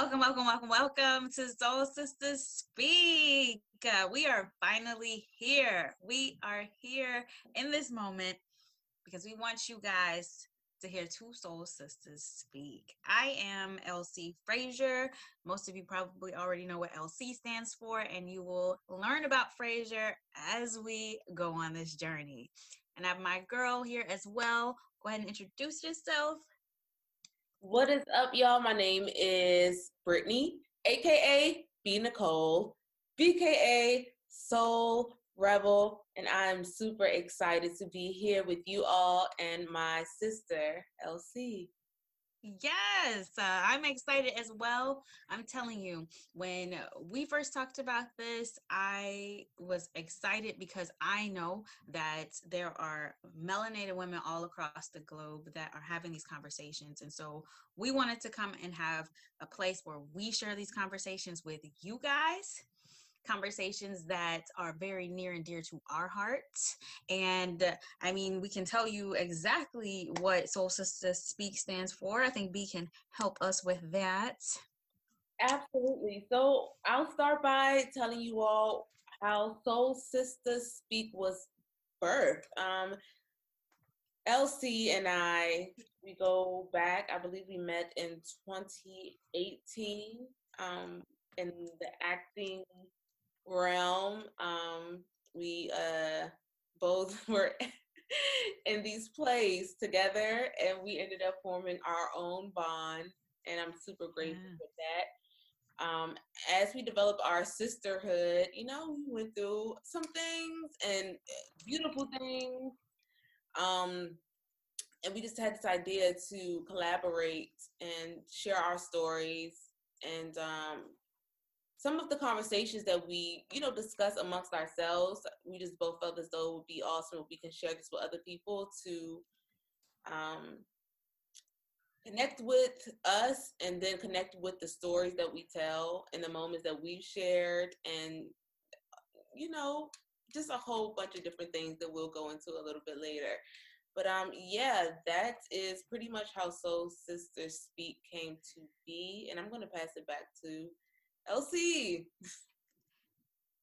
Welcome, welcome, welcome, welcome to Soul Sisters Speak. Uh, we are finally here. We are here in this moment because we want you guys to hear two soul sisters speak. I am LC Frazier. Most of you probably already know what LC stands for, and you will learn about Frazier as we go on this journey. And I have my girl here as well. Go ahead and introduce yourself. What is up, y'all? My name is Brittany, aka B Nicole, BKA Soul Rebel, and I'm super excited to be here with you all and my sister, LC. Yes, uh, I'm excited as well. I'm telling you, when we first talked about this, I was excited because I know that there are melanated women all across the globe that are having these conversations. And so we wanted to come and have a place where we share these conversations with you guys conversations that are very near and dear to our hearts. And uh, I mean, we can tell you exactly what Soul Sister Speak stands for. I think B can help us with that. Absolutely. So I'll start by telling you all how Soul Sister Speak was birthed. Um, LC and I, we go back, I believe we met in 2018 um, in the acting realm. Um, we uh, both were in these plays together, and we ended up forming our own bond. And I'm super grateful yeah. for that. Um, as we developed our sisterhood, you know, we went through some things and uh, beautiful things. Um, and we just had this idea to collaborate and share our stories and um, some of the conversations that we, you know, discuss amongst ourselves, we just both felt as though it would be awesome if we can share this with other people to um, connect with us and then connect with the stories that we tell and the moments that we've shared and, you know, just a whole bunch of different things that we'll go into a little bit later. But um, yeah, that is pretty much how Soul Sisters Speak came to be, and I'm gonna pass it back to LC.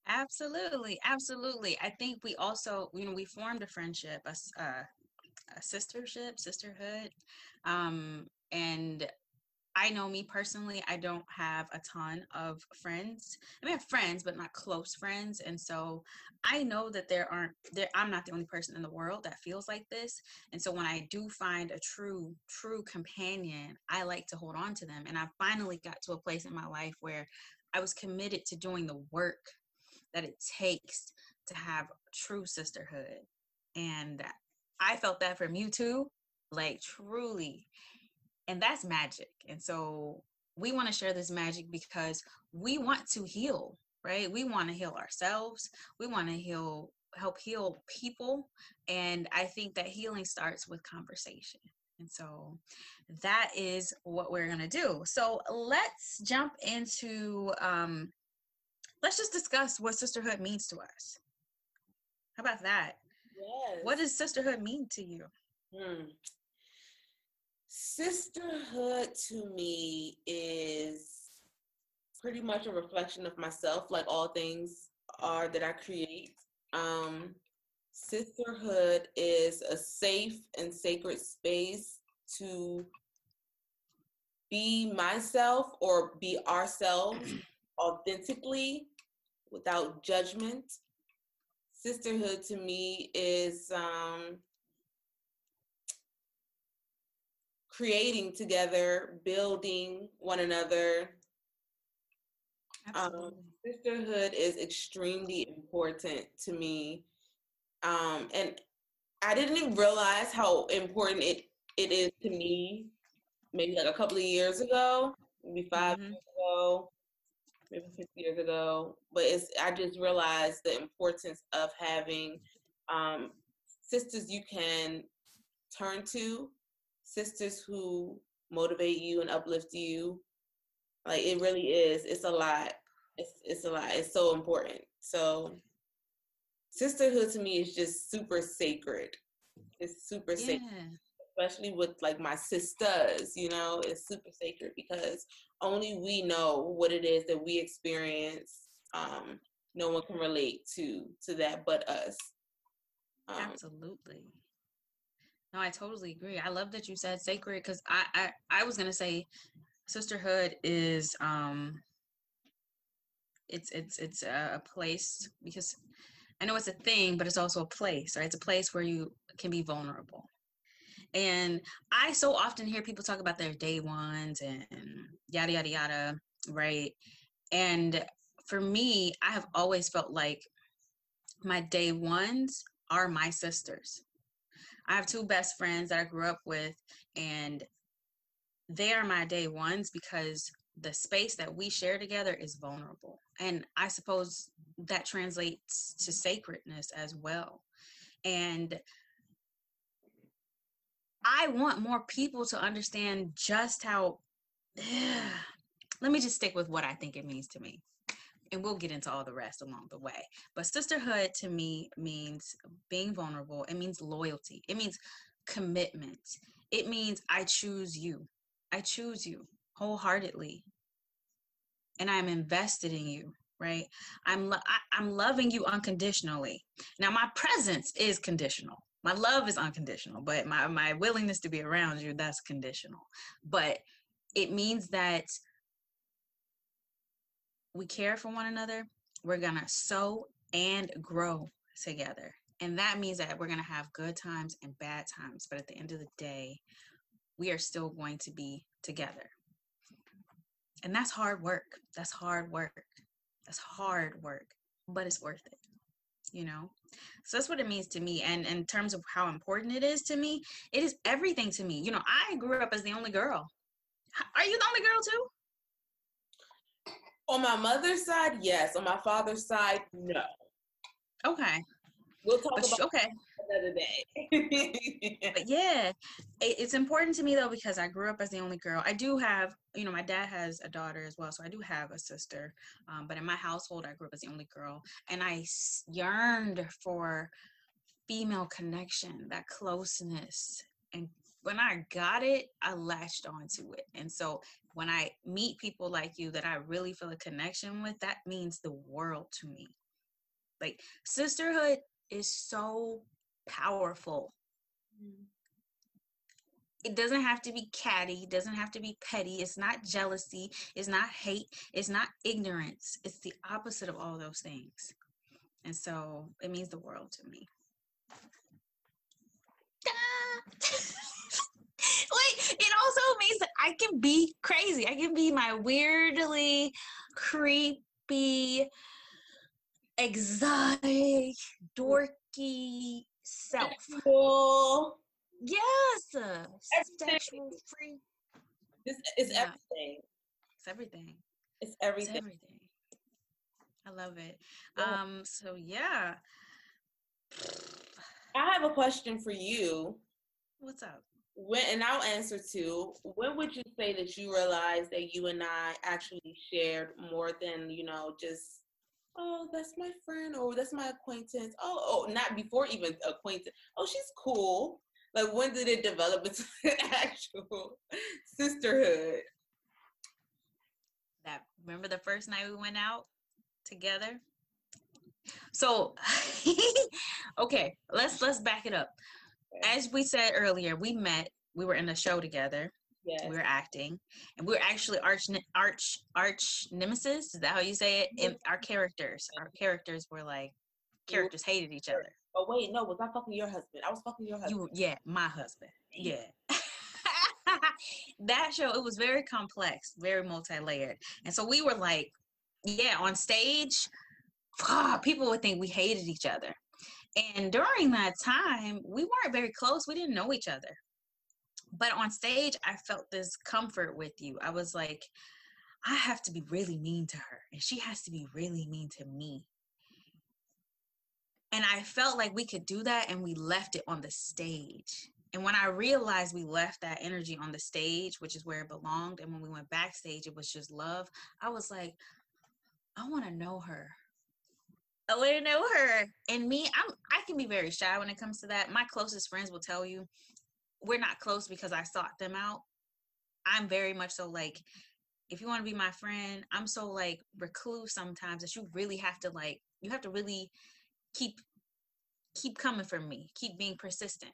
Absolutely, absolutely. I think we also, you know, we formed a friendship, a, uh, a sistership, sisterhood, um, and I know me personally, I don't have a ton of friends. I mean, I have friends, but not close friends. And so I know that there aren't there I'm not the only person in the world that feels like this. And so when I do find a true, true companion, I like to hold on to them. And I finally got to a place in my life where I was committed to doing the work that it takes to have true sisterhood. And I felt that from you too, like truly and that's magic. And so we want to share this magic because we want to heal, right? We want to heal ourselves. We want to heal, help heal people. And I think that healing starts with conversation. And so that is what we're going to do. So let's jump into, um, let's just discuss what sisterhood means to us. How about that? Yes. What does sisterhood mean to you? Hmm. Sisterhood to me is pretty much a reflection of myself, like all things are that I create. Um, sisterhood is a safe and sacred space to be myself or be ourselves authentically without judgment. Sisterhood to me is um, creating together, building one another. Um, sisterhood is extremely important to me. Um, and I didn't even realize how important it, it is to me maybe like a couple of years ago, maybe 5 mm-hmm. years ago, maybe six years ago. But it's I just realized the importance of having um, sisters you can turn to sisters who motivate you and uplift you. Like it really is. It's a lot. It's it's a lot. It's so important. So sisterhood to me is just super sacred. It's super yeah. sacred. especially with like my sisters, you know, it's super sacred because only we know what it is that we experience. Um, no one can relate to to that but us. Um, Absolutely. No, I totally agree. I love that you said sacred because I, I I was gonna say sisterhood is um it's it's it's a place because I know it's a thing, but it's also a place, right? It's a place where you can be vulnerable. And I so often hear people talk about their day ones and yada yada yada, right? And for me, I have always felt like my day ones are my sisters. I have two best friends that I grew up with, and they are my day ones because the space that we share together is vulnerable. And I suppose that translates to sacredness as well. And I want more people to understand just how. let me just stick with what I think it means to me. And we'll get into all the rest along the way. But sisterhood to me means being vulnerable. It means loyalty. It means commitment. It means I choose you. I choose you wholeheartedly. And I'm invested in you, right? I'm lo- I, I'm loving you unconditionally. Now my presence is conditional. My love is unconditional, but my my willingness to be around you that's conditional. But it means that we care for one another. We're going to sow and grow together. And that means that we're going to have good times and bad times, but at the end of the day, we are still going to be together. And that's hard work. That's hard work. That's hard work, but it's worth it, you know? So that's what it means to me. And in terms of how important it is to me, it is everything to me. You know, I grew up as the only girl. Are you the only girl too? On my mother's side, yes. On my father's side, no. Okay. We'll talk but, about okay. Another day. but yeah, it, it's important to me though because I grew up as the only girl. I do have, you know, my dad has a daughter as well, so I do have a sister. Um, but in my household, I grew up as the only girl, and I yearned for female connection, that closeness, and when I got it, I latched onto it. And so when I meet people like you that I really feel a connection with, that means the world to me. Like sisterhood is so powerful. Mm. It doesn't have to be catty, it doesn't have to be petty, it's not jealousy, it's not hate, it's not ignorance. It's the opposite of all those things. And so it means the world to me. Wait, it also means that I can be crazy. I can be my weirdly creepy exotic, dorky self. Sexual. Yes. Sexual free. This is yeah. everything. It's everything. It's everything. It's everything. I love it. Yeah. Um, so yeah. I have a question for you. What's up? When and I'll answer too. When would you say that you realized that you and I actually shared more than, you know, just oh, that's my friend, or that's my acquaintance. Oh, oh, not before even acquaintance. Oh, she's cool. Like, when did it develop into actual sisterhood? That remember the first night we went out together. So, okay, let's let's back it up. As we said earlier, we met. We were in a show together. Yes. We were acting, and we're actually arch arch arch nemesis. Is that how you say it? And our characters, our characters were like characters hated each other. Oh wait, no, was I fucking your husband? I was fucking your husband. You, yeah, my husband. Yeah. that show it was very complex, very multi-layered, and so we were like, yeah, on stage, people would think we hated each other. And during that time, we weren't very close. We didn't know each other but on stage i felt this comfort with you i was like i have to be really mean to her and she has to be really mean to me and i felt like we could do that and we left it on the stage and when i realized we left that energy on the stage which is where it belonged and when we went backstage it was just love i was like i want to know her I want to know her. And me, I'm I can be very shy when it comes to that. My closest friends will tell you we're not close because I sought them out. I'm very much so like if you want to be my friend, I'm so like recluse sometimes that you really have to like you have to really keep keep coming for me, keep being persistent.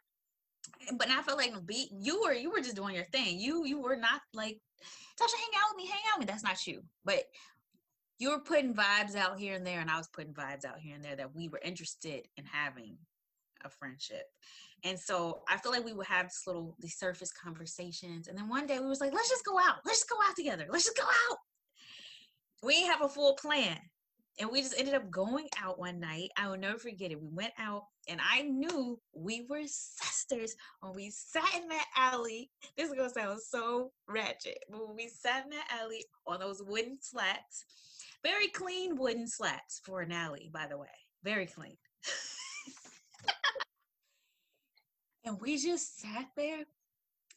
But I felt like be you were you were just doing your thing. You you were not like Tasha, hang out with me, hang out with me. That's not you. But you were putting vibes out here and there, and I was putting vibes out here and there that we were interested in having a friendship. And so I feel like we would have this little these surface conversations. And then one day we was like, let's just go out. Let's just go out together. Let's just go out. We have a full plan. And we just ended up going out one night. I will never forget it. We went out and I knew we were sisters when we sat in that alley. This is gonna sound so ratchet, but when we sat in that alley on those wooden slats, very clean wooden slats for an alley, by the way. Very clean. and we just sat there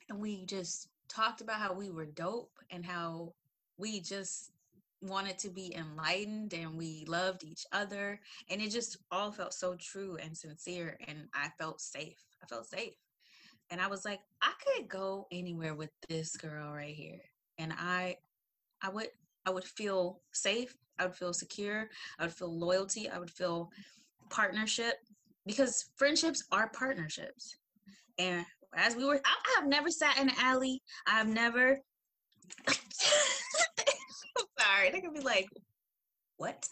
and we just talked about how we were dope and how we just wanted to be enlightened and we loved each other and it just all felt so true and sincere and I felt safe. I felt safe. And I was like, I could go anywhere with this girl right here. And I I would I would feel safe, I would feel secure, I would feel loyalty, I would feel partnership because friendships are partnerships. And as we were, I, have never sat in an alley. I've never. sorry, they could be like, "What?"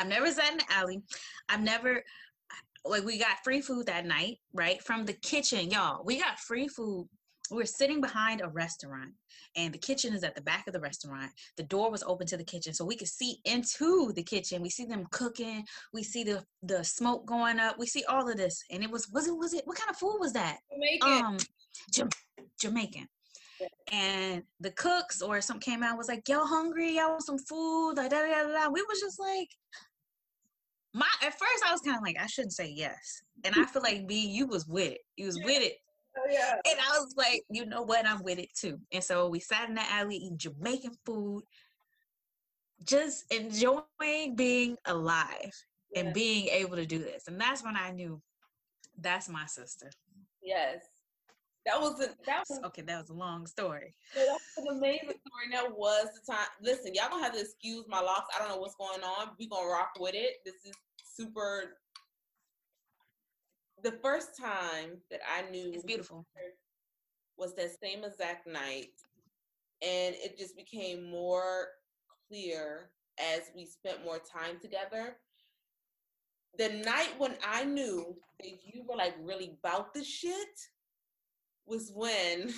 I've never sat in an alley. I've never like we got free food that night, right from the kitchen, y'all. We got free food we are sitting behind a restaurant and the kitchen is at the back of the restaurant. The door was open to the kitchen so we could see into the kitchen. We see them cooking. We see the the smoke going up. We see all of this and it was was it was it what kind of food was that? Jamaican. Um jamaican. And the cooks or something came out was like y'all hungry? Y'all want some food? Like da, da, da, da. we was just like my at first I was kind of like I shouldn't say yes, and I feel like B you was with it. You was with it yeah. And I was like, you know what? I'm with it too. And so we sat in the alley eating Jamaican food, just enjoying being alive yeah. and being able to do this. And that's when I knew that's my sister. Yes. That was a, that was okay. That was a long story. That was an amazing story. That was the time. Listen, y'all gonna have to excuse my locks. I don't know what's going on. We gonna rock with it. This is super the first time that I knew it's beautiful was that same exact night, and it just became more clear as we spent more time together. The night when I knew that you were like really about the shit was when.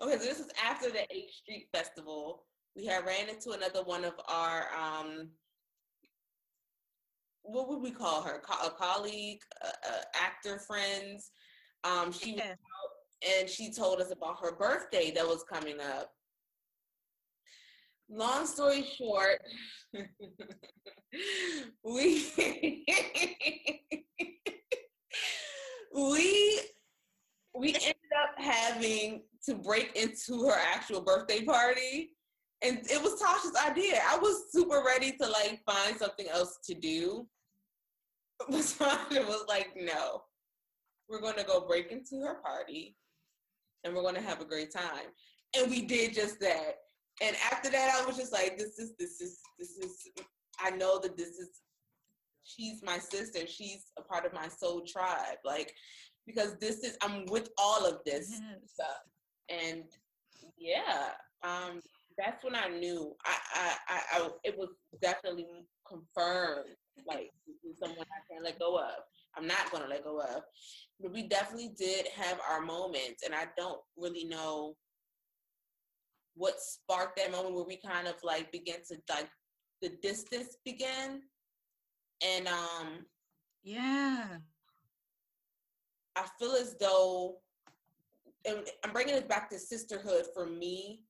okay, so this is after the H Street Festival. We had ran into another one of our um, what would we call her? Co- a colleague, uh, uh, actor friends. Um, she yeah. and she told us about her birthday that was coming up. Long story short, we we we ended up having to break into her actual birthday party and it was Tasha's idea. I was super ready to like find something else to do. But was like, no, we're gonna go break into her party and we're gonna have a great time. And we did just that. And after that, I was just like, this is, this is, this is, I know that this is, she's my sister. She's a part of my soul tribe. Like, because this is, I'm with all of this yes. stuff. And yeah, um, that's when I knew I, I, I, I it was definitely confirmed. Like someone I can't let go of. I'm not gonna let go of. But we definitely did have our moments, and I don't really know what sparked that moment where we kind of like began to like the distance began, and um, yeah, I feel as though, and I'm bringing it back to sisterhood for me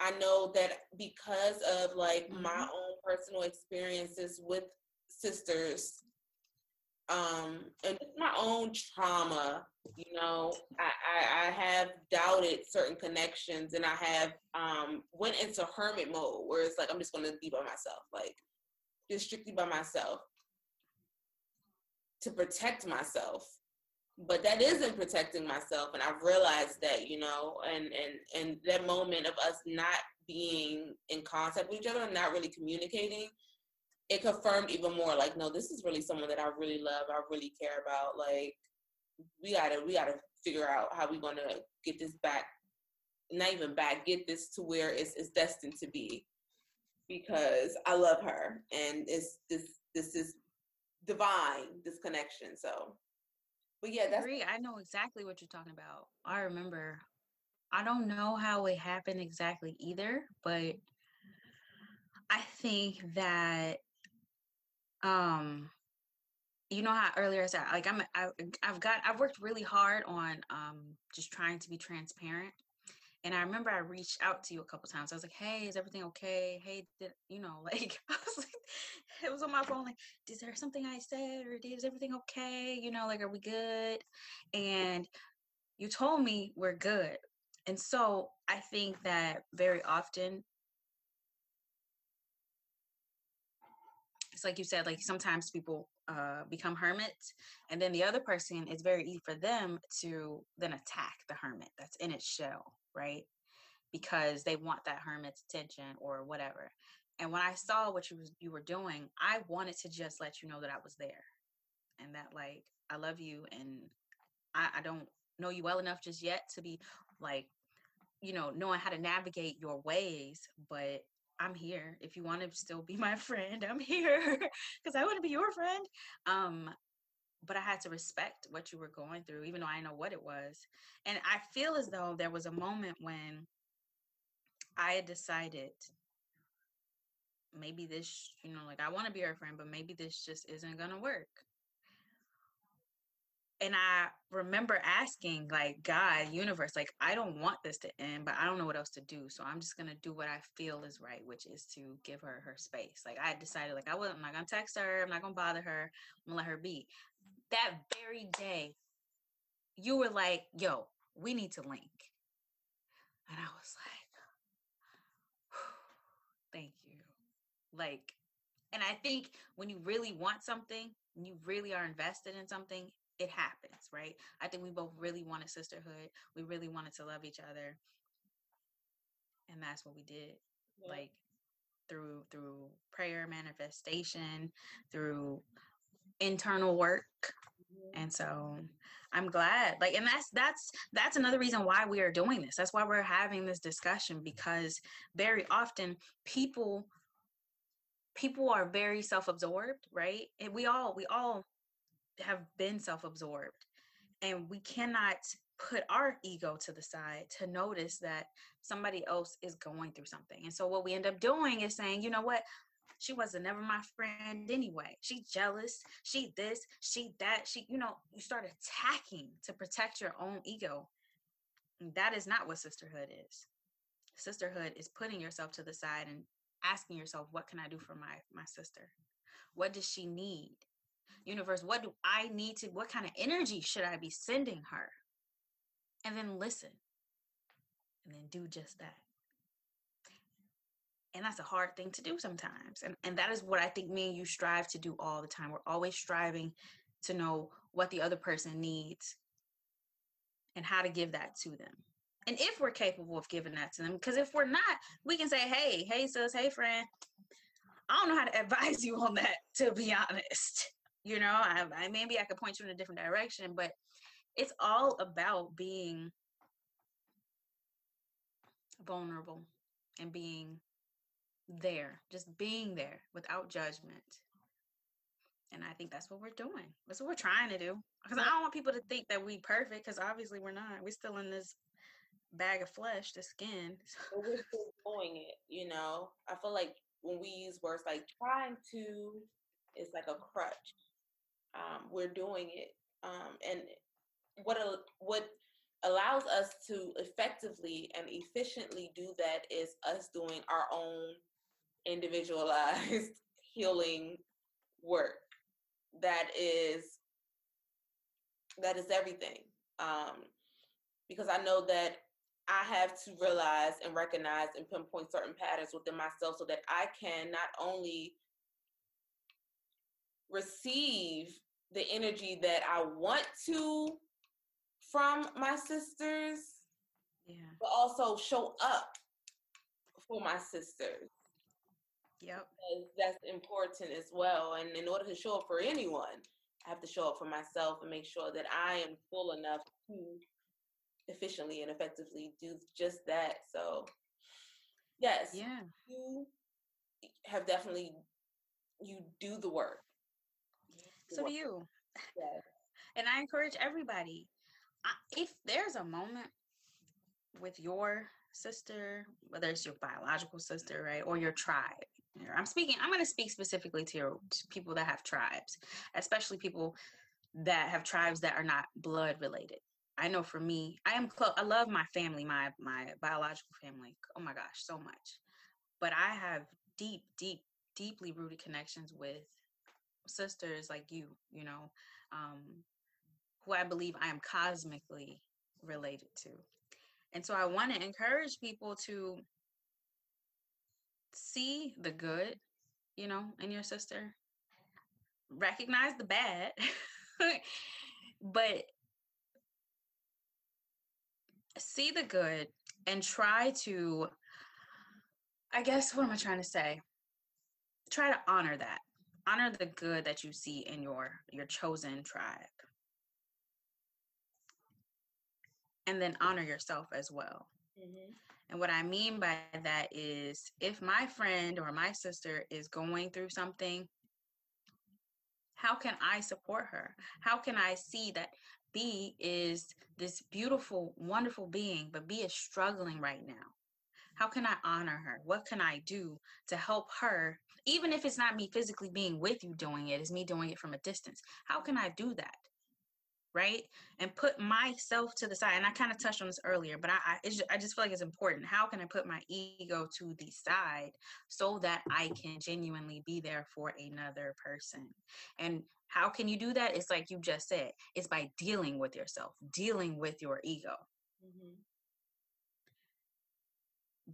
I know that because of like mm-hmm. my own personal experiences with sisters, um, and my own trauma, you know, I, I, I have doubted certain connections and I have um went into hermit mode where it's like I'm just gonna be by myself, like just strictly by myself to protect myself. But that isn't protecting myself and i've realized that you know and and and that moment of us not being in contact with each other and not really communicating it confirmed even more like no this is really someone that i really love i really care about like we gotta we gotta figure out how we're gonna get this back not even back get this to where it's, it's destined to be because i love her and it's this this is divine this connection so but yeah, that's. I agree. I know exactly what you're talking about. I remember. I don't know how it happened exactly either, but I think that um you know how earlier I said like I'm I, I've got I've worked really hard on um just trying to be transparent and I remember I reached out to you a couple times. I was like, "Hey, is everything okay? Hey, did, you know, like I was like, it was on my phone. Like, is there something I said, or is everything okay? You know, like, are we good?" And you told me we're good. And so I think that very often, it's like you said, like sometimes people uh, become hermits, and then the other person, it's very easy for them to then attack the hermit that's in its shell right? Because they want that hermit's attention or whatever. And when I saw what you was you were doing, I wanted to just let you know that I was there, and that like I love you, and I, I don't know you well enough just yet to be like, you know, knowing how to navigate your ways, but I'm here. If you want to still be my friend, I'm here because I want to be your friend. Um, but I had to respect what you were going through, even though I know what it was. And I feel as though there was a moment when I had decided maybe this, you know, like I want to be her friend, but maybe this just isn't going to work. And I remember asking, like, God, universe, like, I don't want this to end, but I don't know what else to do. So I'm just going to do what I feel is right, which is to give her her space. Like, I decided, like, I wasn't, I'm not going to text her. I'm not going to bother her. I'm going to let her be that very day, you were like, yo, we need to link. And I was like, thank you. Like, and I think when you really want something, when you really are invested in something, it happens, right? I think we both really wanted sisterhood. We really wanted to love each other. And that's what we did. Yeah. Like through through prayer manifestation, through internal work mm-hmm. and so i'm glad like and that's that's that's another reason why we are doing this that's why we're having this discussion because very often people people are very self-absorbed right and we all we all have been self-absorbed and we cannot put our ego to the side to notice that somebody else is going through something. And so what we end up doing is saying, you know what, she wasn't never my friend anyway. She jealous. She this. She that. She, you know, you start attacking to protect your own ego. That is not what sisterhood is. Sisterhood is putting yourself to the side and asking yourself, what can I do for my my sister? What does she need? Universe, what do I need to? What kind of energy should I be sending her? And then listen, and then do just that and that's a hard thing to do sometimes and and that is what i think me and you strive to do all the time we're always striving to know what the other person needs and how to give that to them and if we're capable of giving that to them because if we're not we can say hey hey sis hey friend. I don't know how to advise you on that to be honest you know I, I maybe i could point you in a different direction but it's all about being vulnerable and being there, just being there without judgment. And I think that's what we're doing. That's what we're trying to do. Because I don't want people to think that we perfect, because obviously we're not. We're still in this bag of flesh, the skin. But we're still doing it, you know. I feel like when we use words like trying to, it's like a crutch. Um, we're doing it. Um, and what a, what allows us to effectively and efficiently do that is us doing our own individualized healing work that is that is everything um, because i know that i have to realize and recognize and pinpoint certain patterns within myself so that i can not only receive the energy that I want to from my sisters. Yeah. But also show up for my sisters. Yep. Because that's important as well. And in order to show up for anyone, I have to show up for myself and make sure that I am full enough to efficiently and effectively do just that. So, yes, Yeah. you have definitely you do the work. The So work. do you. Yes. And I encourage everybody if there's a moment with your sister, whether it's your biological sister, right, or your tribe. I'm speaking. I'm going to speak specifically to to people that have tribes, especially people that have tribes that are not blood related. I know for me, I am close. I love my family, my my biological family. Oh my gosh, so much. But I have deep, deep, deeply rooted connections with sisters like you. You know, um, who I believe I am cosmically related to. And so I want to encourage people to see the good, you know, in your sister, recognize the bad, but see the good and try to, I guess, what am I trying to say? Try to honor that. Honor the good that you see in your your chosen tribe. And then honor yourself as well. Mm-hmm. And what I mean by that is if my friend or my sister is going through something, how can I support her? How can I see that B is this beautiful, wonderful being, but B is struggling right now? How can I honor her? What can I do to help her? Even if it's not me physically being with you doing it, it's me doing it from a distance. How can I do that? Right? And put myself to the side and i kind of touched on this earlier but i I, it's ju- I just feel like it's important. How can i put my ego to the side so that i can genuinely be there for another person? And how can you do that? It's like you just said it's by dealing with yourself dealing with your ego. Mm-hmm.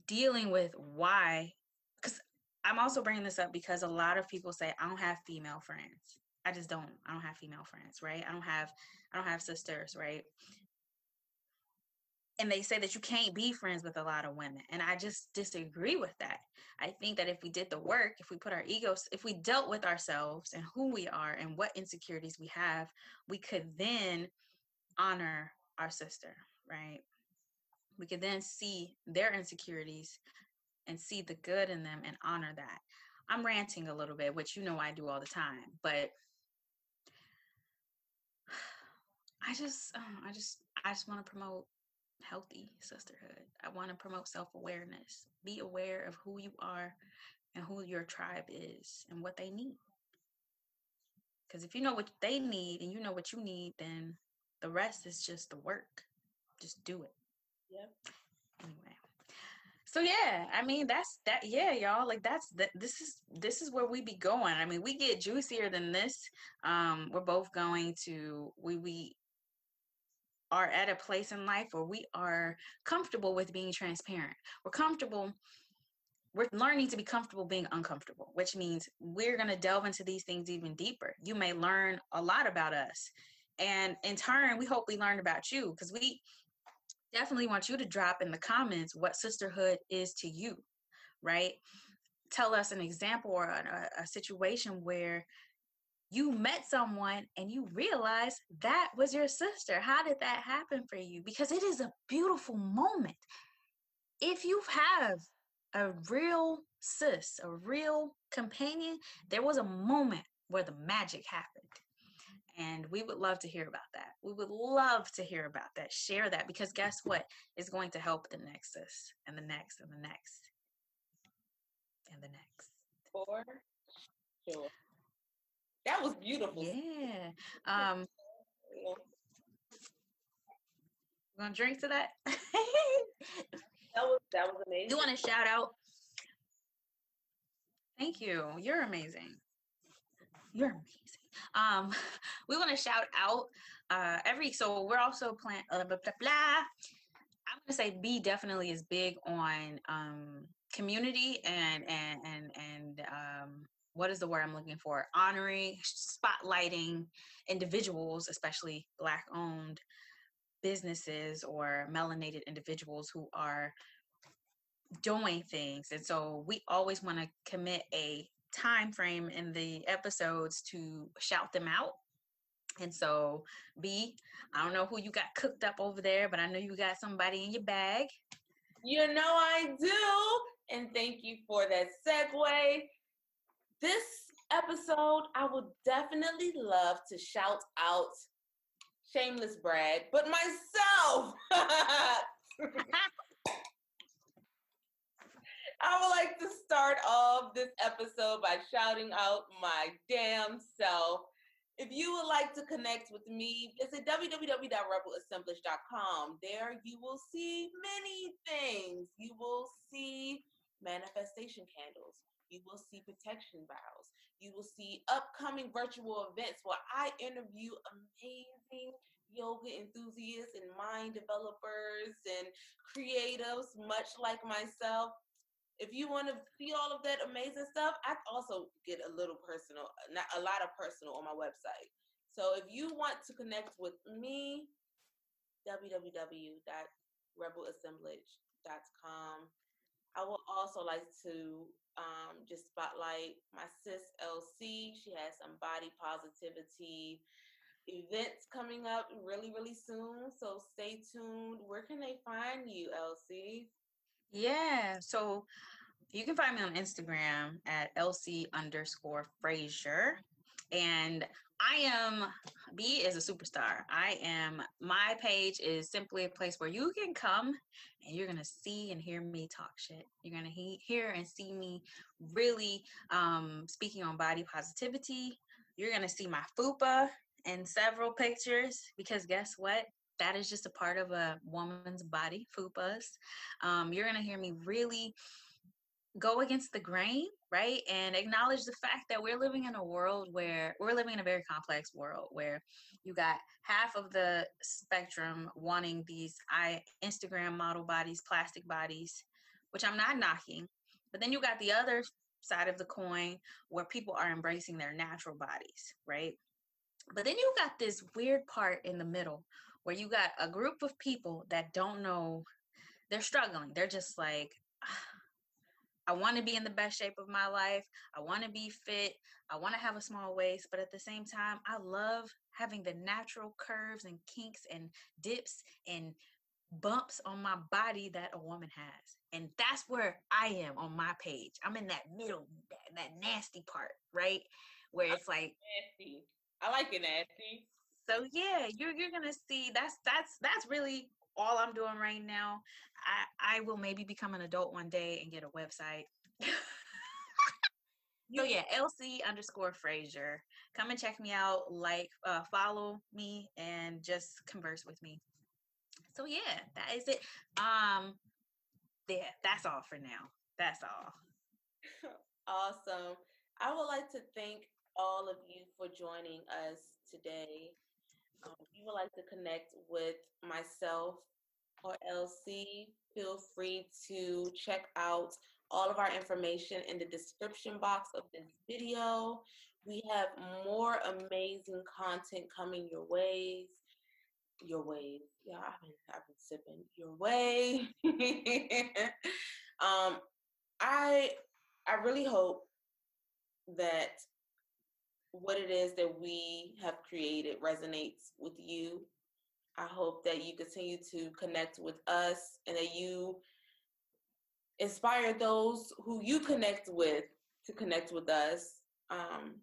dealing with why because i'm also bringing this up because a lot of people say i don't have female friends i just don't i don't have female friends right? I don't have i don't have sisters right? And they say that you can't be friends with a lot of women and i just disagree with that. I think that if we did the work if we put our egos if we dealt with ourselves and who we are and what insecurities we have we could then honor our sister right? We could then see their insecurities and see the good in them and honor that. I'm ranting a little bit which you know i do all the time but i just uh, i just i just want to promote healthy sisterhood. I want to promote self awareness. Be aware of who you are and who your tribe is and what they need. Because if you know what they need and you know what you need, then the rest is just the work. Just do it. Yep. Anyway. So yeah, I mean that's that yeah, y'all. Like that's that this is this is where we be going. I mean, we get juicier than this. Um, we're both going to we we are at a place in life where we are comfortable with being transparent. We're comfortable. We're learning to be comfortable being uncomfortable, which means we're going to delve into these things even deeper. You may learn a lot about us. And in turn, we hope we learn about you because we definitely want you to drop in the comments what sisterhood is to you, right? Tell us an example or a, a situation where you met someone and you realize that was your sister. How did that happen for you? Because it is a beautiful moment. If you have a real sis, a real companion, there was a moment where the magic happened. And we would love to hear about that. We would love to hear about that. Share that because guess what? It's going to help the next sis and the next and the next and the next. For sure. That was beautiful. Yeah. Um, You gonna drink to that. That was that was amazing. you want to shout out? Thank you. You're amazing. You're amazing. Um, we want to shout out uh every so we're also plan uh, blah, blah, blah. I'm gonna say B definitely is big on um community and and and and um what is the word I'm looking for? Honoring, spotlighting individuals, especially Black owned businesses or melanated individuals who are doing things. And so we always want to commit a time frame in the episodes to shout them out. And so, B, I don't know who you got cooked up over there, but I know you got somebody in your bag. You know I do. And thank you for that segue. This episode, I would definitely love to shout out shameless brag, but myself. I would like to start off this episode by shouting out my damn self. If you would like to connect with me, visit www.rebelassemblage.com. There you will see many things. You will see manifestation candles. You will see protection vows. You will see upcoming virtual events where I interview amazing yoga enthusiasts and mind developers and creatives, much like myself. If you want to see all of that amazing stuff, I also get a little personal, not a lot of personal on my website. So if you want to connect with me, www.rebelassemblage.com. I would also like to um, just spotlight my sis LC. She has some body positivity events coming up really, really soon. So stay tuned. Where can they find you, LC? Yeah. So you can find me on Instagram at LC underscore Frazier. And I am B is a superstar. I am my page is simply a place where you can come and you're gonna see and hear me talk shit. You're gonna he- hear and see me really um, speaking on body positivity. You're gonna see my fupa in several pictures because guess what? That is just a part of a woman's body, fupas. Um, you're gonna hear me really go against the grain, right? And acknowledge the fact that we're living in a world where we're living in a very complex world where you got half of the spectrum wanting these I Instagram model bodies, plastic bodies, which I'm not knocking. But then you got the other side of the coin where people are embracing their natural bodies, right? But then you got this weird part in the middle where you got a group of people that don't know, they're struggling. They're just like, ah, I want to be in the best shape of my life. I want to be fit. I want to have a small waist. But at the same time, I love having the natural curves and kinks and dips and bumps on my body that a woman has. And that's where I am on my page. I'm in that middle, that, that nasty part, right? Where it's like nasty. I like it nasty. So yeah, you're you're gonna see that's that's that's really all I'm doing right now. I I will maybe become an adult one day and get a website. so yeah, LC underscore Frazier. Come and check me out. Like, uh, follow me, and just converse with me. So yeah, that is it. Um, yeah, that's all for now. That's all. awesome. I would like to thank all of you for joining us today. Um, if you would like to connect with myself or LC, feel free to check out all of our information in the description box of this video. We have more amazing content coming your ways. Your ways. Yeah, I've been, I've been sipping your way. um, I I really hope that what it is that we have created resonates with you. I hope that you continue to connect with us and that you inspire those who you connect with to connect with us. Um,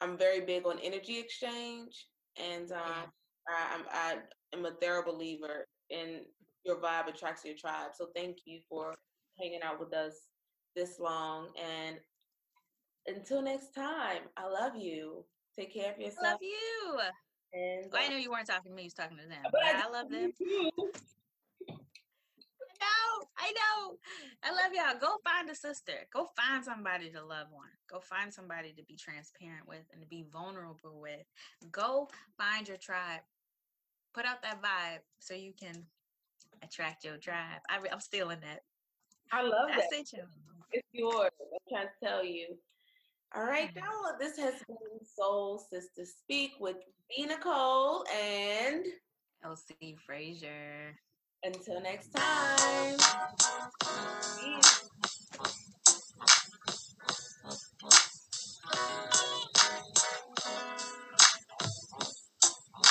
I'm very big on energy exchange, and um, I, I am a thorough believer in your vibe attracts your tribe. So thank you for hanging out with us this long, and until next time, I love you. Take care of yourself. I love you. And well, I know you weren't talking to me, you was talking to them. But I, I love them. I know, I know. I love y'all. Go find a sister. Go find somebody to love one. Go find somebody to be transparent with and to be vulnerable with. Go find your tribe. Put out that vibe so you can attract your tribe. I, am stealing that. I love That's that. It, it's yours. I'm trying to tell you. All right, mm-hmm. y'all. This has been Soul Sister Speak with B. Nicole and LC Frazier. Until next time. Peace.